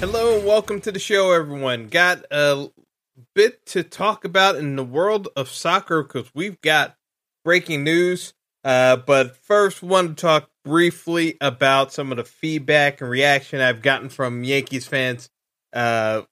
Hello welcome to the show, everyone. Got a bit to talk about in the world of soccer because we've got breaking news. Uh, but first, want to talk briefly about some of the feedback and reaction I've gotten from Yankees fans, uh,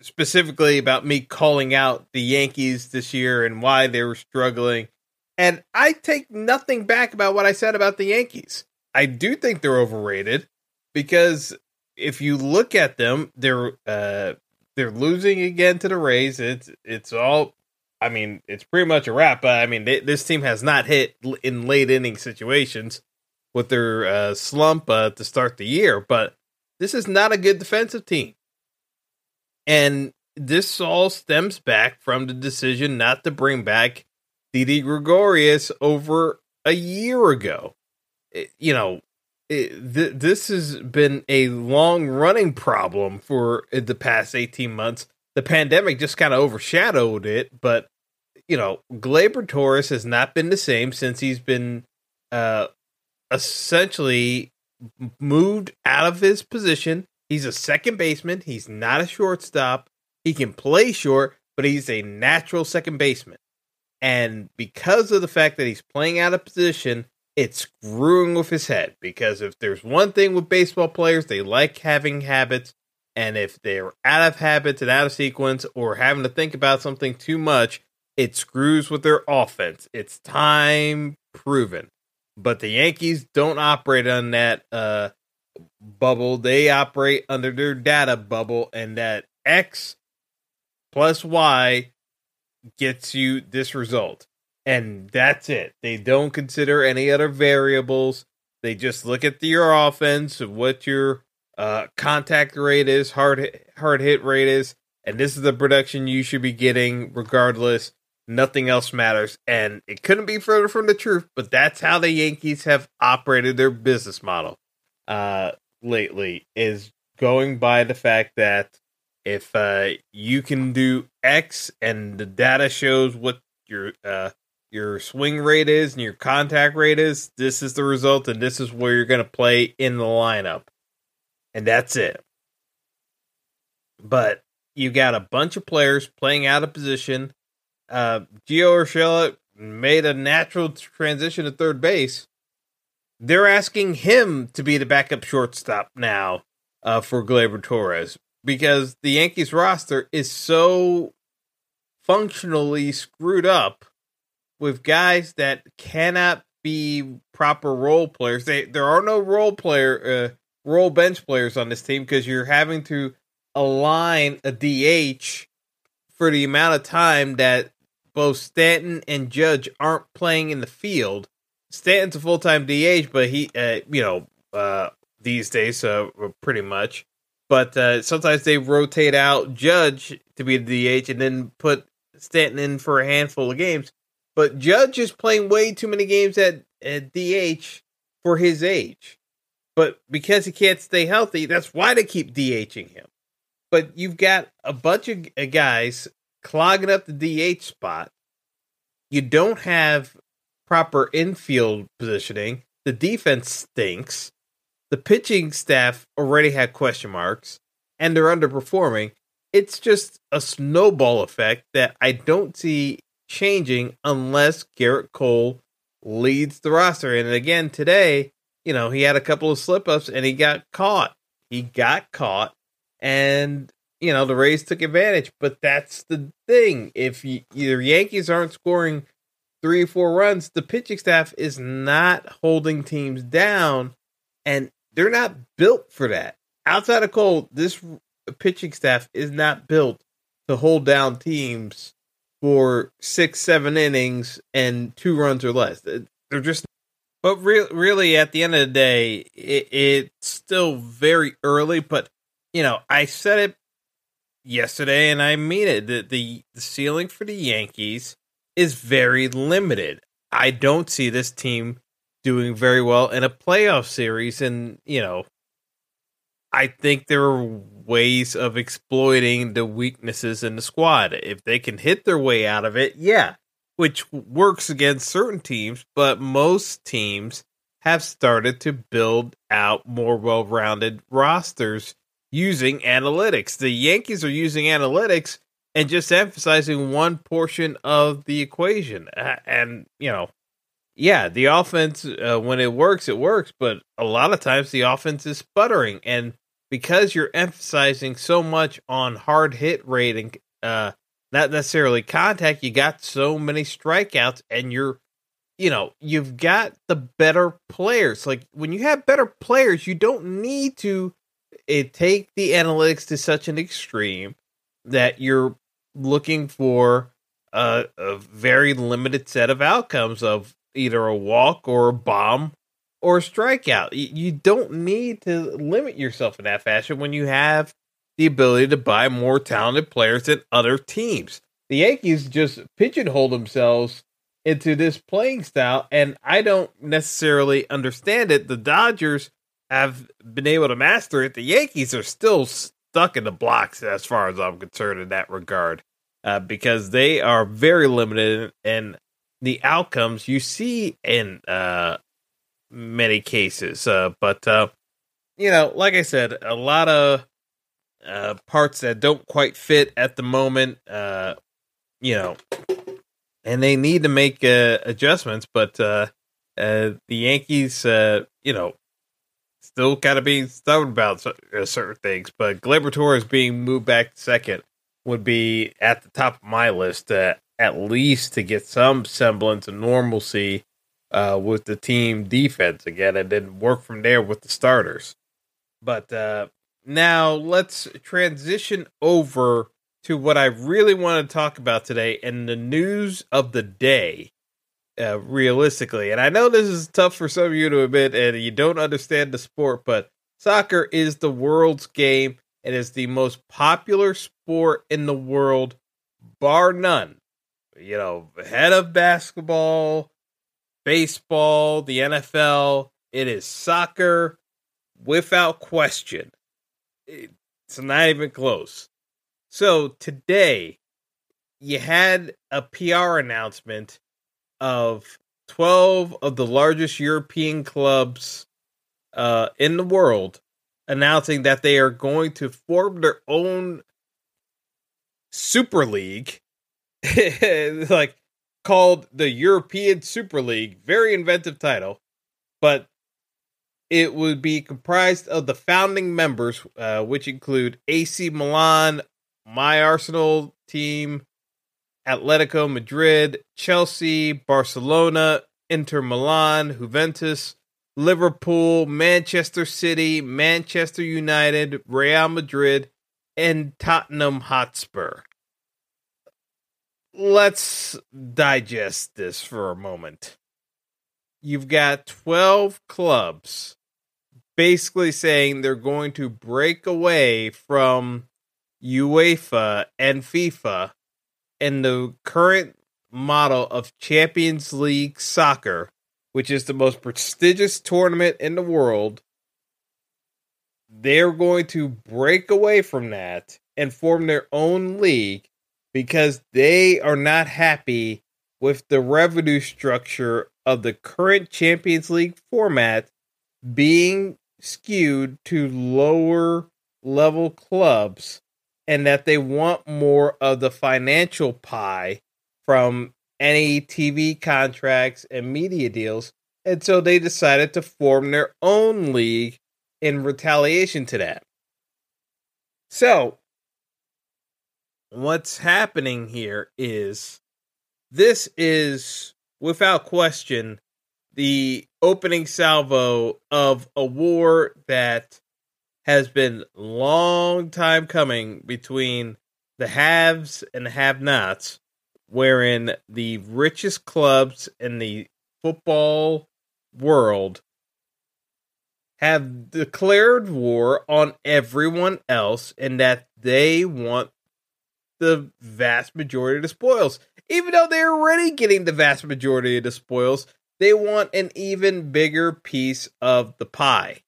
specifically about me calling out the Yankees this year and why they were struggling. And I take nothing back about what I said about the Yankees. I do think they're overrated because if you look at them, they're uh, they're losing again to the Rays. It's it's all. I mean, it's pretty much a wrap. But I mean, they, this team has not hit in late inning situations with their uh, slump uh, to start the year. But this is not a good defensive team, and this all stems back from the decision not to bring back Didi Gregorius over a year ago. It, you know, it, th- this has been a long running problem for the past 18 months. The pandemic just kind of overshadowed it, but you know, Gleyber Torres has not been the same since he's been uh, essentially moved out of his position. He's a second baseman. He's not a shortstop. He can play short, but he's a natural second baseman. And because of the fact that he's playing out of position, it's screwing with his head because if there's one thing with baseball players, they like having habits. And if they're out of habits and out of sequence or having to think about something too much, it screws with their offense. It's time proven. But the Yankees don't operate on that uh, bubble. They operate under their data bubble, and that X plus Y gets you this result and that's it. They don't consider any other variables. They just look at your offense, what your uh, contact rate is, hard hard hit rate is, and this is the production you should be getting regardless. Nothing else matters, and it couldn't be further from the truth. But that's how the Yankees have operated their business model uh, lately. Is going by the fact that if uh, you can do X and the data shows what your uh, your swing rate is and your contact rate is, this is the result, and this is where you're going to play in the lineup. And that's it. But you got a bunch of players playing out of position. Uh, Gio Urshela made a natural transition to third base. They're asking him to be the backup shortstop now uh, for Gleyber Torres because the Yankees roster is so functionally screwed up with guys that cannot be proper role players. They there are no role player uh, role bench players on this team because you're having to align a DH for the amount of time that both Stanton and Judge aren't playing in the field. Stanton's a full time DH, but he, uh, you know, uh, these days, uh, pretty much. But uh, sometimes they rotate out Judge to be the DH and then put Stanton in for a handful of games. But Judge is playing way too many games at, at DH for his age. But because he can't stay healthy, that's why they keep DHing him. But you've got a bunch of uh, guys clogging up the DH spot. You don't have proper infield positioning. The defense stinks. The pitching staff already had question marks and they're underperforming. It's just a snowball effect that I don't see changing unless Gerrit Cole leads the roster. And again, today, you know, he had a couple of slip ups and he got caught. He got caught, and you know the Rays took advantage. But that's the thing: if you, your Yankees aren't scoring three or four runs, the pitching staff is not holding teams down, and they're not built for that. Outside of Cole, this pitching staff is not built to hold down teams for six, seven innings and two runs or less. They're just, but re- really, at the end of the day, it, it's still very early. But you know, I said it yesterday, and I mean it. The, the the ceiling for the Yankees is very limited. I don't see this team doing very well in a playoff series, and you know, I think there are ways of exploiting the weaknesses in the squad. If they can hit their way out of it, yeah, which works against certain teams, but most teams have started to build out more well rounded rosters using analytics. The Yankees are using analytics and just emphasizing one portion of the equation. And, you know, yeah, the offense, uh, when it works, it works, but a lot of times the offense is sputtering. And because you're emphasizing so much on hard hit rate and uh, not necessarily contact, you got so many strikeouts and you're, you know, you've got the better players. Like when you have better players, you don't need to it take the analytics to such an extreme that you're looking for a, a very limited set of outcomes of either a walk or a bomb or a strikeout. You don't need to limit yourself in that fashion when you have the ability to buy more talented players than other teams. The Yankees just pigeonhole themselves into this playing style, and I don't necessarily understand it. The Dodgers have been able to master it. The Yankees are still stuck in the blocks, as far as I'm concerned, in that regard, uh, because they are very limited in the outcomes you see in uh, many cases. Uh, but uh, you know, like I said, a lot of uh, parts that don't quite fit at the moment. Uh, you know, and they need to make uh, adjustments. But uh, uh, the Yankees, uh, you know, still got to be stubborn about uh, certain things. But Gleyber Torres being moved back second would be at the top of my list, uh, at least to get some semblance of normalcy uh, with the team defense again, and then work from there with the starters. But uh, now let's transition over to what I really want to talk about today and the news of the day. Uh, realistically, and I know this is tough for some of you to admit, and you don't understand the sport, but soccer is the world's game. and It is the most popular sport in the world, bar none. You know, head of basketball, baseball, the NFL. It is soccer without question. It's not even close. So today, you had a PR announcement of 12 of the largest European clubs uh, in the world announcing that they are going to form their own Super League. like called the European Super League. Very inventive title, but it would be comprised of the founding members, uh, which include AC Milan, my Arsenal team, Atletico Madrid, Chelsea, Barcelona, Inter Milan, Juventus, Liverpool, Manchester City, Manchester United, Real Madrid, and Tottenham Hotspur let's digest this for a moment. You've got 12 clubs basically saying they're going to break away from UEFA and FIFA and the current model of Champions League soccer, which is the most prestigious tournament in the world. They're going to break away from that and form their own league because they are not happy with the revenue structure of the current Champions League format being skewed to lower level clubs and that they want more of the financial pie from any TV contracts and media deals. And so they decided to form their own league in retaliation to that. So what's happening here is this is without question the opening salvo of a war that has been long time coming between the haves and the have nots wherein the richest clubs in the football world have declared war on everyone else and that they want the vast majority of the spoils. Even though they're already getting the vast majority of the spoils, they want an even bigger piece of the pie.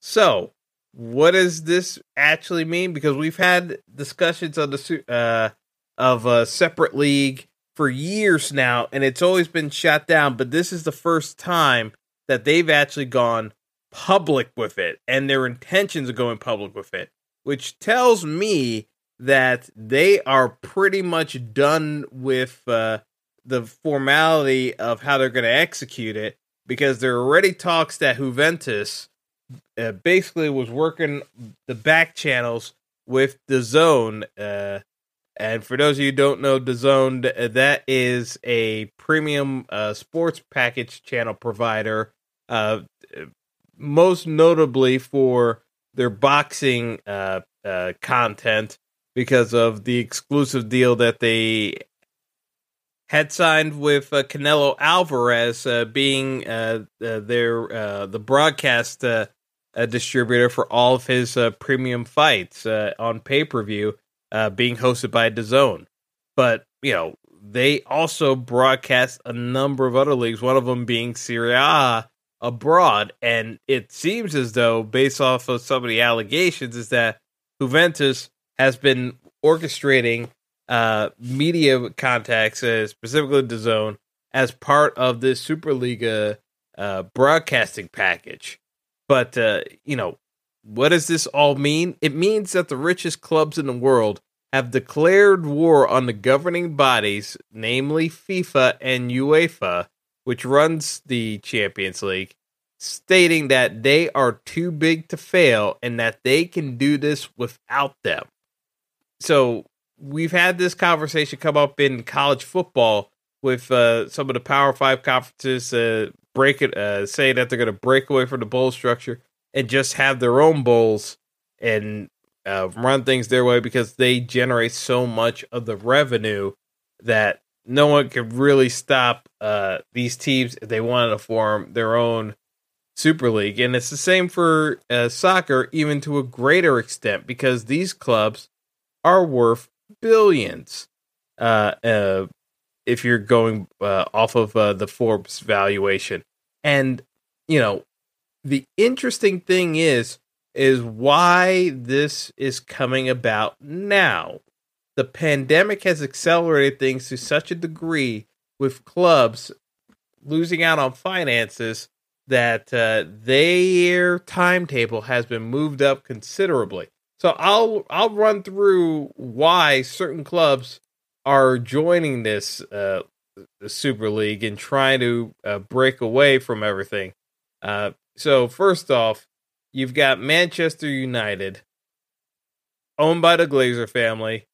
So, what does this actually mean? Because we've had discussions on the uh, of a separate league for years now, and it's always been shut down. But this is the first time that they've actually gone public with it, and their intentions of going public with it, which tells me that they are pretty much done with uh, the formality of how they're going to execute it because there are already talks that Juventus uh, basically was working the back channels with DAZN. Uh, and for those of you who don't know, DAZN that is a premium uh, sports package channel provider, uh, most notably for their boxing uh, uh, content because of the exclusive deal that they had signed with uh, Canelo Alvarez, uh, being uh, uh their uh, the broadcast uh, distributor for all of his premium fights on pay per view, being hosted by DAZN. But you know, they also broadcast a number of other leagues. One of them being Serie A abroad, and it seems as though, based off of some of the allegations, is that Juventus has been orchestrating uh, media contacts, uh, specifically zone, as part of this Superliga uh, broadcasting package. But uh, you know, what does this all mean? It means that the richest clubs in the world have declared war on the governing bodies, namely FIFA and UEFA, which runs the Champions League, stating that they are too big to fail and that they can do this without them. So we've had this conversation come up in college football with uh, some of the Power Five conferences uh, break it, uh, say that they're going to break away from the bowl structure and just have their own bowls and uh, run things their way because they generate so much of the revenue that no one can really stop uh, these teams if they wanted to form their own super league. And it's the same for uh, soccer, even to a greater extent, because these clubs are worth billions. Uh, uh, if you're going uh, off of uh, the Forbes valuation, and you know, the interesting thing is is why this is coming about now. The pandemic has accelerated things to such a degree with clubs losing out on finances that uh, their timetable has been moved up considerably. So I'll I'll run through why certain clubs are joining this uh, Super League and trying to uh, break away from everything. Uh, so first off, you've got Manchester United, owned by the Glazer family,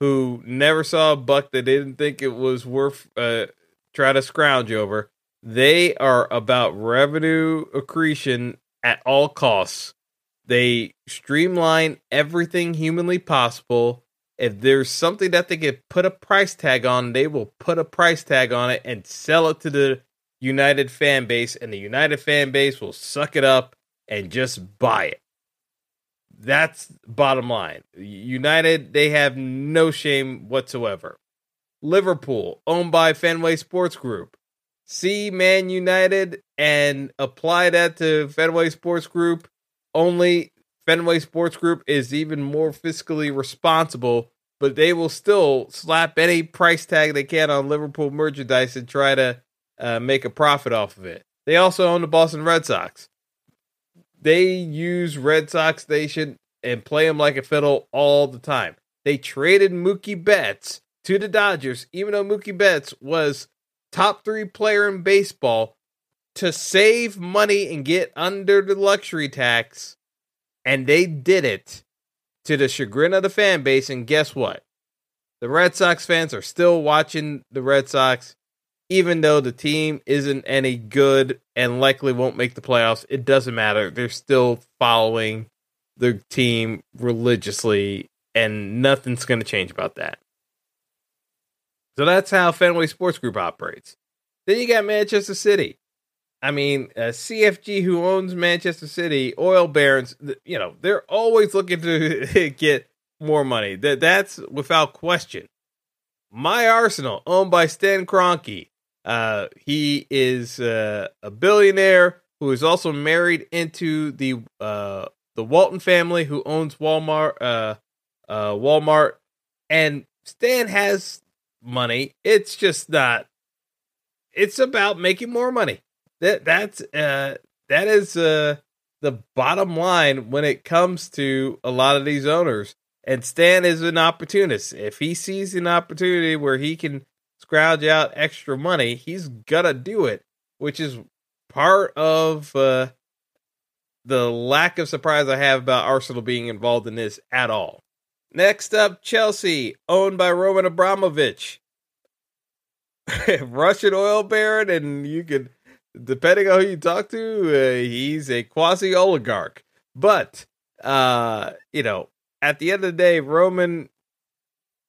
who never saw a buck that didn't think it was worth uh, try to scrounge over. They are about revenue accretion at all costs. They streamline everything humanly possible. If there's something that they can put a price tag on, they will put a price tag on it and sell it to the United fan base, and the United fan base will suck it up and just buy it. That's bottom line. United, they have no shame whatsoever. Liverpool, owned by Fenway Sports Group. See Man United and apply that to Fenway Sports Group only Fenway Sports Group is even more fiscally responsible, but they will still slap any price tag they can on Liverpool merchandise and try to uh, make a profit off of it. They also own the Boston Red Sox. They use Red Sox Nation and play them like a fiddle all the time. They traded Mookie Betts to the Dodgers, even though Mookie Betts was top three player in baseball to save money and get under the luxury tax, and they did it to the chagrin of the fan base. And guess what? The Red Sox fans are still watching the Red Sox, even though the team isn't any good and likely won't make the playoffs. It doesn't matter. They're still following the team religiously, and nothing's going to change about that. So that's how Fenway Sports Group operates. Then you got Manchester City. I mean, uh, CFG, who owns Manchester City, oil barons, you know, they're always looking to get more money. That that's without question. My Arsenal, owned by Stan Kroenke. Uh, he is uh, a billionaire who is also married into the uh, the Walton family, who owns Walmart. Uh, uh, Walmart, and Stan has money. It's just not. It's about making more money. That that's uh that is uh the bottom line when it comes to a lot of these owners. And Stan is an opportunist. If he sees an opportunity where he can scrounge out extra money, he's gonna do it, which is part of uh, the lack of surprise I have about Arsenal being involved in this at all. Next up, Chelsea, owned by Roman Abramovich, Russian oil baron, and you could, depending on who you talk to, uh, he's a quasi oligarch. But, uh, you know, at the end of the day, Roman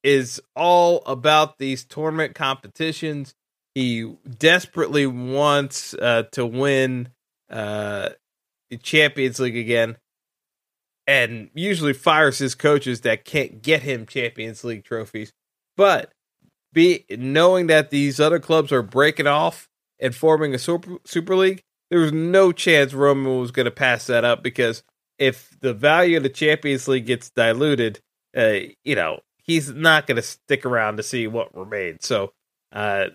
is all about these tournament competitions. He desperately wants uh, to win uh, Champions League again and usually fires his coaches that can't get him Champions League trophies. But be knowing that these other clubs are breaking off and forming a super, super league, there was no chance Roman was going to pass that up because if the value of the Champions League gets diluted, uh, you know, he's not going to stick around to see what remains. So uh,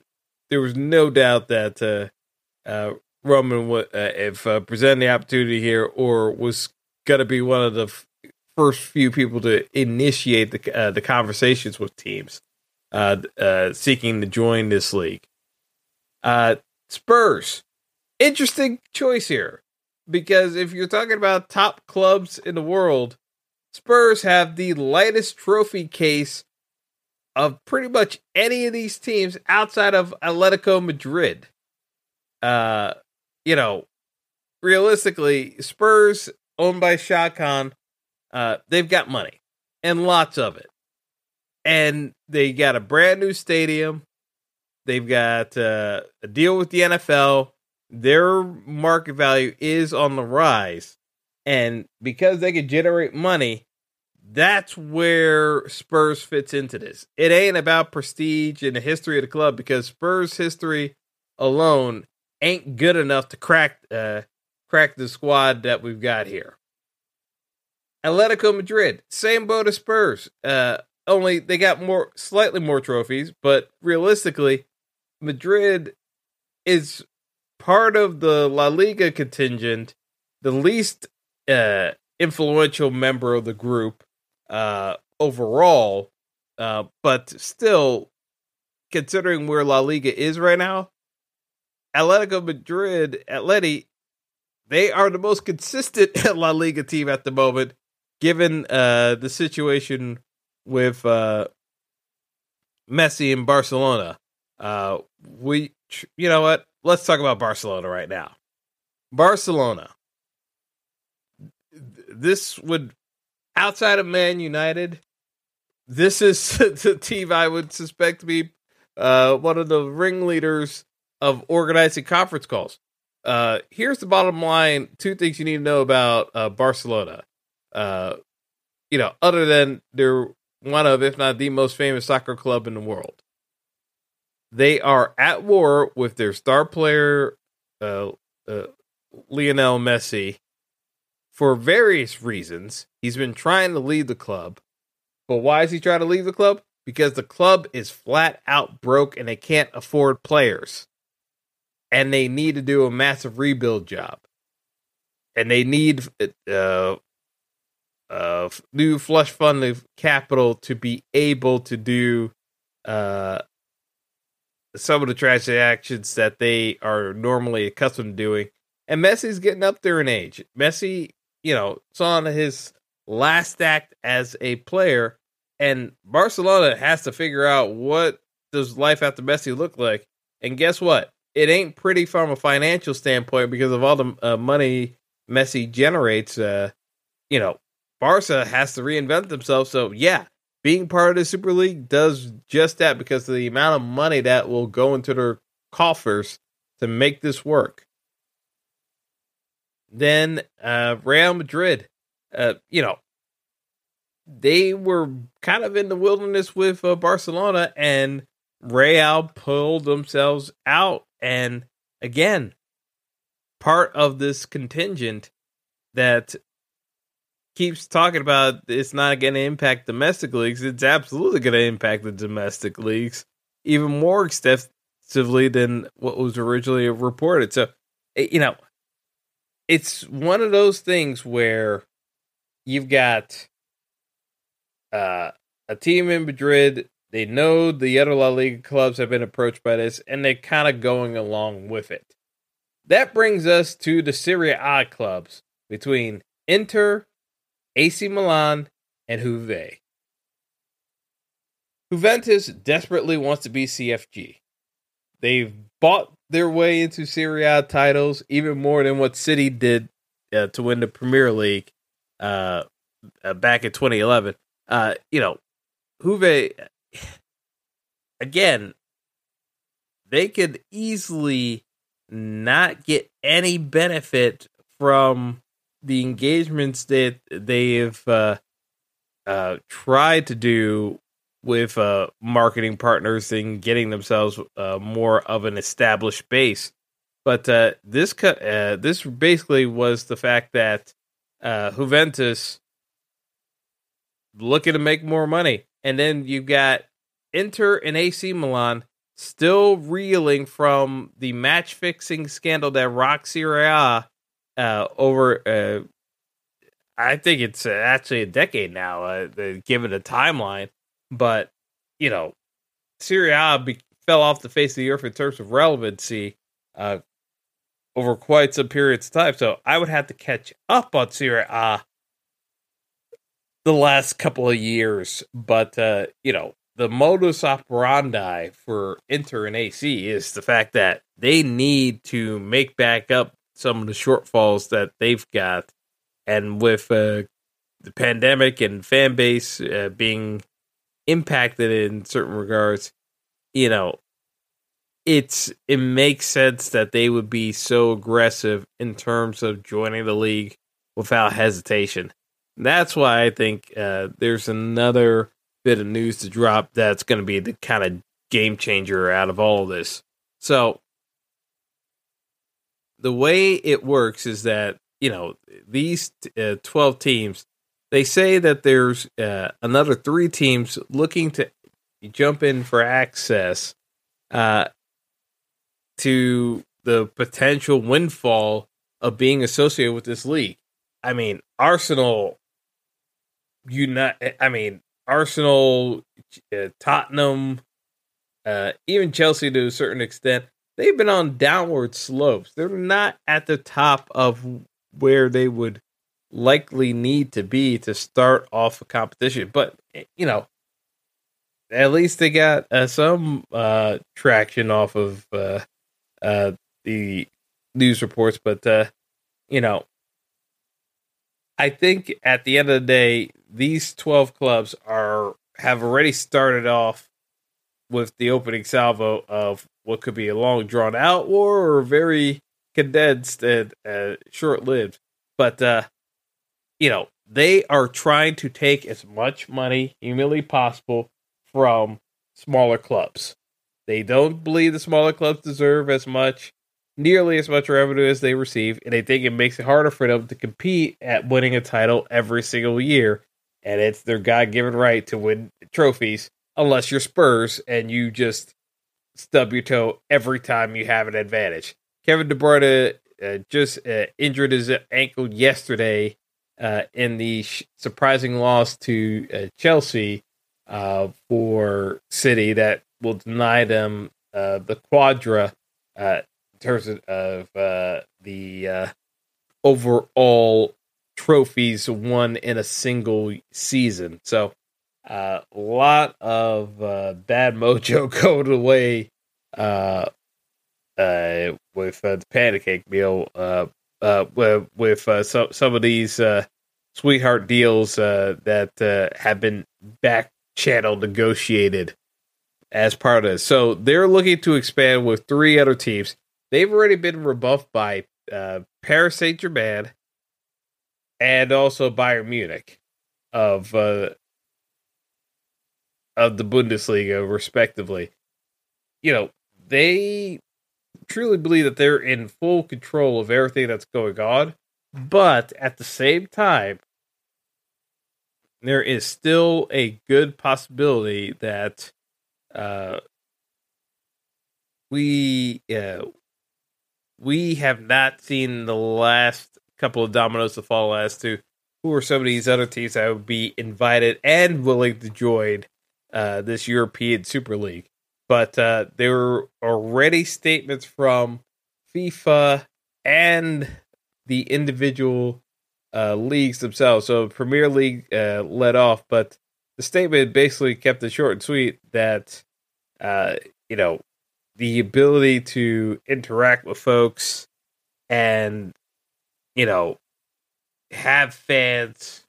there was no doubt that uh, uh Roman, would, uh, if uh, presented the opportunity here, or was going to be one of the f- first few people to initiate the the conversations with teams seeking to join this league. Spurs, interesting choice here because if you're talking about top clubs in the world, Spurs have the lightest trophy case of pretty much any of these teams outside of Atletico Madrid. Uh, you know, realistically, Spurs owned by Shad Khan, uh, they've got money and lots of it. And they got a brand new stadium. They've got uh, a deal with the NFL. Their market value is on the rise. And because they can generate money, that's where Spurs fits into this. It ain't about prestige and the history of the club because Spurs history alone ain't good enough to crack uh, crack the squad that we've got here. Atletico Madrid, same boat as Spurs. Uh, only they got more, slightly more trophies, but realistically, Madrid is part of the La Liga contingent, the least uh, influential member of the group uh, overall, uh, but still, considering where La Liga is right now, Atletico Madrid, Atleti, they are the most consistent La Liga team at the moment, given uh, the situation with uh, Messi in Barcelona. Uh, we, you know what? Let's talk about Barcelona right now. Barcelona. This would, outside of Man United, this is the team I would suspect to be uh, one of the ringleaders of organizing conference calls. Uh, here's the bottom line: two things you need to know about uh, Barcelona. Uh, you know, other than they're one of, if not the most famous soccer club in the world, they are at war with their star player, uh, uh, Lionel Messi, for various reasons. He's been trying to leave the club, but why is he trying to leave the club? Because the club is flat out broke and they can't afford players and they need to do a massive rebuild job, and they need uh, uh, new flush funded capital to be able to do uh, some of the tragic transactions that they are normally accustomed to doing. And Messi's getting up there in age. Messi, you know, it's on his last act as a player, and Barcelona has to figure out what does life after Messi look like. And guess what? it ain't pretty from a financial standpoint because of all the uh, money Messi generates. Uh, you know, Barca has to reinvent themselves. So yeah, being part of the Super League does just that because of the amount of money that will go into their coffers to make this work. Then uh, Real Madrid, uh, you know, they were kind of in the wilderness with uh, Barcelona, and Real pulled themselves out. And again, part of this contingent that keeps talking about it's not going to impact domestic leagues, it's absolutely going to impact the domestic leagues even more extensively than what was originally reported. So, you know, it's one of those things where you've got uh, a team in Madrid. They know the other La Liga clubs have been approached by this, and they're kind of going along with it. That brings us to the Serie A clubs between Inter, AC Milan, and Juve. Juventus desperately wants to be CFG. They've bought their way into Serie A titles even more than what City did uh, to win the Premier League uh, uh, back in 2011. Uh, you know, Juve, again, they could easily not get any benefit from the engagements that they've uh, uh, tried to do with uh, marketing partners and getting themselves uh, more of an established base. But uh, this uh, this basically was the fact that Juventus looking to make more money, and then you've got Inter and AC Milan still reeling from the match fixing scandal that rocked Serie A uh, over. Uh, I think it's uh, actually a decade now, uh, given a timeline. But you know, Serie A be- fell off the face of the earth in terms of relevancy uh, over quite some periods of time. So I would have to catch up on Serie A the last couple of years. But uh, you know, the modus operandi for Inter and AC is the fact that they need to make back up some of the shortfalls that they've got, and with uh, the pandemic and fan base uh, being impacted in certain regards, you know, it's it makes sense that they would be so aggressive in terms of joining the league without hesitation. That's why I think uh, there's another bit of news to drop that's going to be the kind of game changer out of all of this. So the way it works is that you know these uh, 12 teams they say that there's uh, another three teams looking to jump in for access uh, to the potential windfall of being associated with this league. I mean, Arsenal, you not. I mean, Arsenal, uh, Tottenham, uh, even Chelsea to a certain extent, they've been on downward slopes. They're not at the top of where they would likely need to be to start off a competition. But eh, you know, at least they got uh, some uh, traction off of uh, uh the news reports. But uh, you know, I think at the end of the day, these 12 clubs are have already started off with the opening salvo of what could be a long drawn out war or very condensed and uh, short lived. But uh, you know, they are trying to take as much money humanly possible from smaller clubs. They don't believe the smaller clubs deserve as much nearly as much revenue as they receive, and they think it makes it harder for them to compete at winning a title every single year. And it's their God given right to win trophies, unless you're Spurs and you just stub your toe every time you have an advantage. Kevin De Bruyne uh, just uh, injured his ankle yesterday uh, in the sh- surprising loss to uh, Chelsea uh, for City that will deny them uh, the quadra in terms of, the overall trophies won in a single season. So uh, a lot of uh, bad mojo going away uh, uh, with the pancake meal. with, with some some of these sweetheart deals that have been back channel negotiated as part of this. So they're looking to expand with three other teams. They've already been rebuffed by uh, Paris Saint Germain and also Bayern Munich of uh, of the Bundesliga, respectively. You know, they truly believe that they're in full control of everything that's going on, but at the same time, there is still a good possibility that uh, we uh, we have not seen the last couple of dominoes to fall as to who are some of these other teams that would be invited and willing to join uh, this European Super League. But uh, there were already statements from FIFA and the individual uh, leagues themselves. So Premier League uh, led off, but the statement basically kept it short and sweet that uh, you know the ability to interact with folks and you know have fans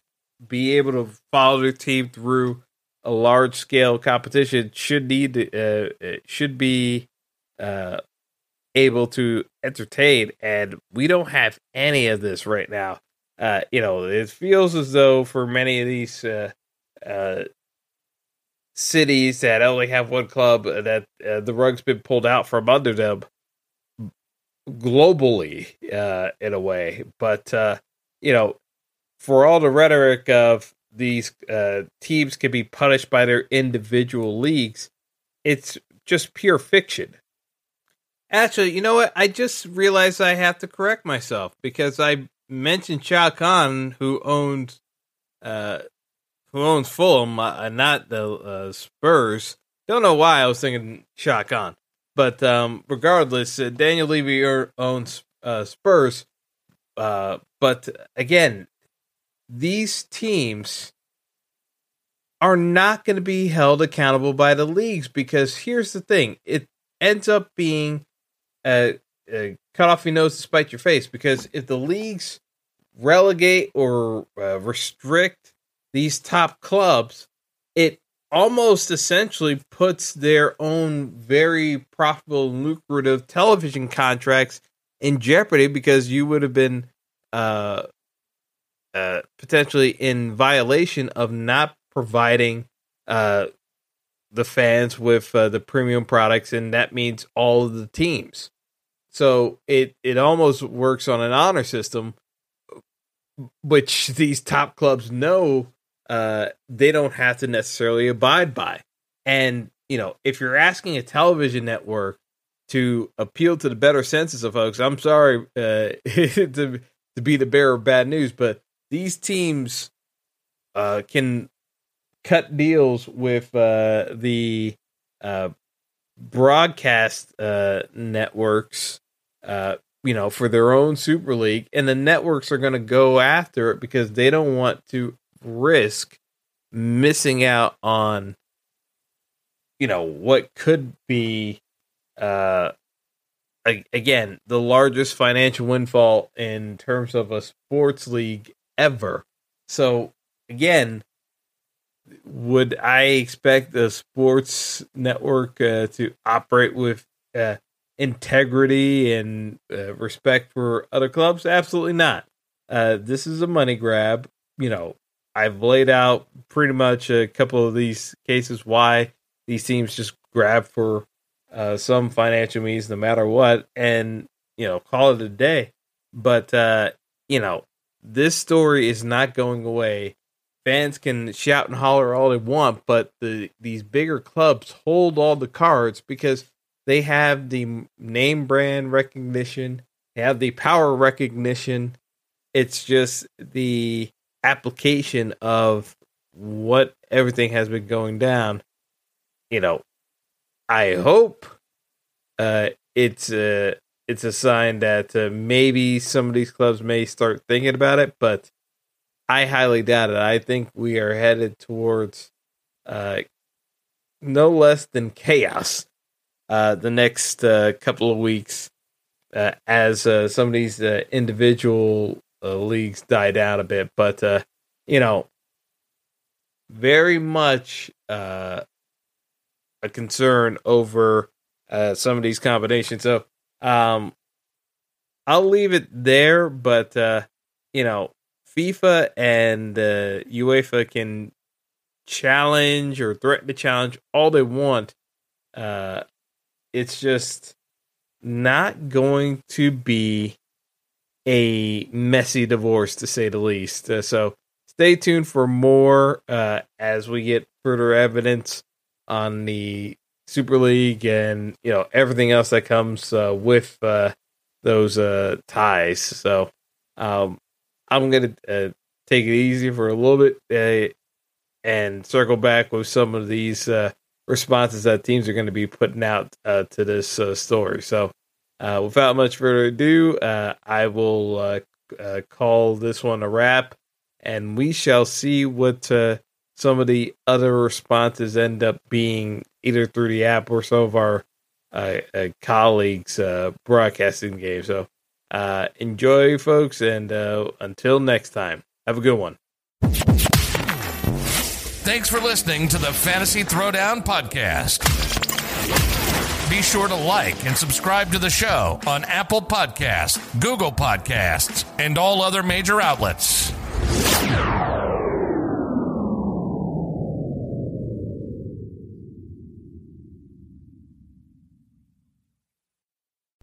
be able to follow their team through a large scale competition should need to, uh, should be uh, able to entertain and we don't have any of this right now uh, you know, it feels as though for many of these uh, uh, cities that only have one club, uh, that uh, the rug's been pulled out from under them globally, uh, in a way. But you know, for all the rhetoric of these uh, teams can be punished by their individual leagues, it's just pure fiction. Actually, you know what? I just realized I have to correct myself because I mentioned Shad Khan, who owns uh, who owns Fulham, uh, not the uh, Spurs. Don't know why I was thinking Khan, but um, regardless, uh, Daniel Levy er, owns uh, Spurs. Uh, but again, these teams are not going to be held accountable by the leagues because here's the thing: it ends up being a, a cut off your nose to spite your face because if the leagues relegate or uh, restrict these top clubs, it almost essentially puts their own very profitable, lucrative television contracts in jeopardy because you would have been uh, uh, potentially in violation of not providing uh, the fans with uh, the premium products, and that means all of the teams. So it it almost works on an honor system, which these top clubs know uh, they don't have to necessarily abide by. And you know, if you're asking a television network to appeal to the better senses of folks, I'm sorry uh, to to be the bearer of bad news, but these teams uh, can cut deals with uh, the uh, broadcast uh, networks uh, you know, for their own Super League, and the networks are going to go after it because they don't want to risk missing out on, you know, what could be, uh, again, the largest financial windfall in terms of a sports league ever. So, again, would I expect the sports network uh, to operate with uh, integrity and uh, respect for other clubs? Absolutely not. Uh, this is a money grab. You know, I've laid out pretty much a couple of these cases why these teams just grab for uh, some financial means no matter what, and you know, call it a day. But uh, you know, this story is not going away. Fans can shout and holler all they want, but the these bigger clubs hold all the cards because they have the name brand recognition, they have the power recognition. It's just the application of what everything has been going down. You know, I hope uh, it's a it's a sign that uh, maybe some of these clubs may start thinking about it, but I highly doubt it. I think we are headed towards uh, no less than chaos uh, the next uh, couple of weeks uh, as uh, some of these individual leagues die down a bit. But you know, very much a concern over some of these combinations. So um, I'll leave it there, but uh, you know, FIFA and uh, UEFA can challenge or threaten to challenge all they want. Uh, it's just not going to be a messy divorce, to say the least. Uh, so stay tuned for more uh, as we get further evidence on the Super League and you know everything else that comes uh, with uh, those uh, ties. So um, I'm gonna uh, take it easy for a little bit uh, and circle back with some of these uh, responses that teams are going to be putting out to this story. So without much further ado, I will call this one a wrap, and we shall see what some of the other responses end up being either through the app or some of our uh, uh, colleagues uh, broadcasting game. So uh, enjoy, folks, and uh, until next time, have a good one. Thanks for listening to the Fantasy Throwdown Podcast. Be sure to like and subscribe to the show on Apple Podcasts, Google Podcasts, and all other major outlets.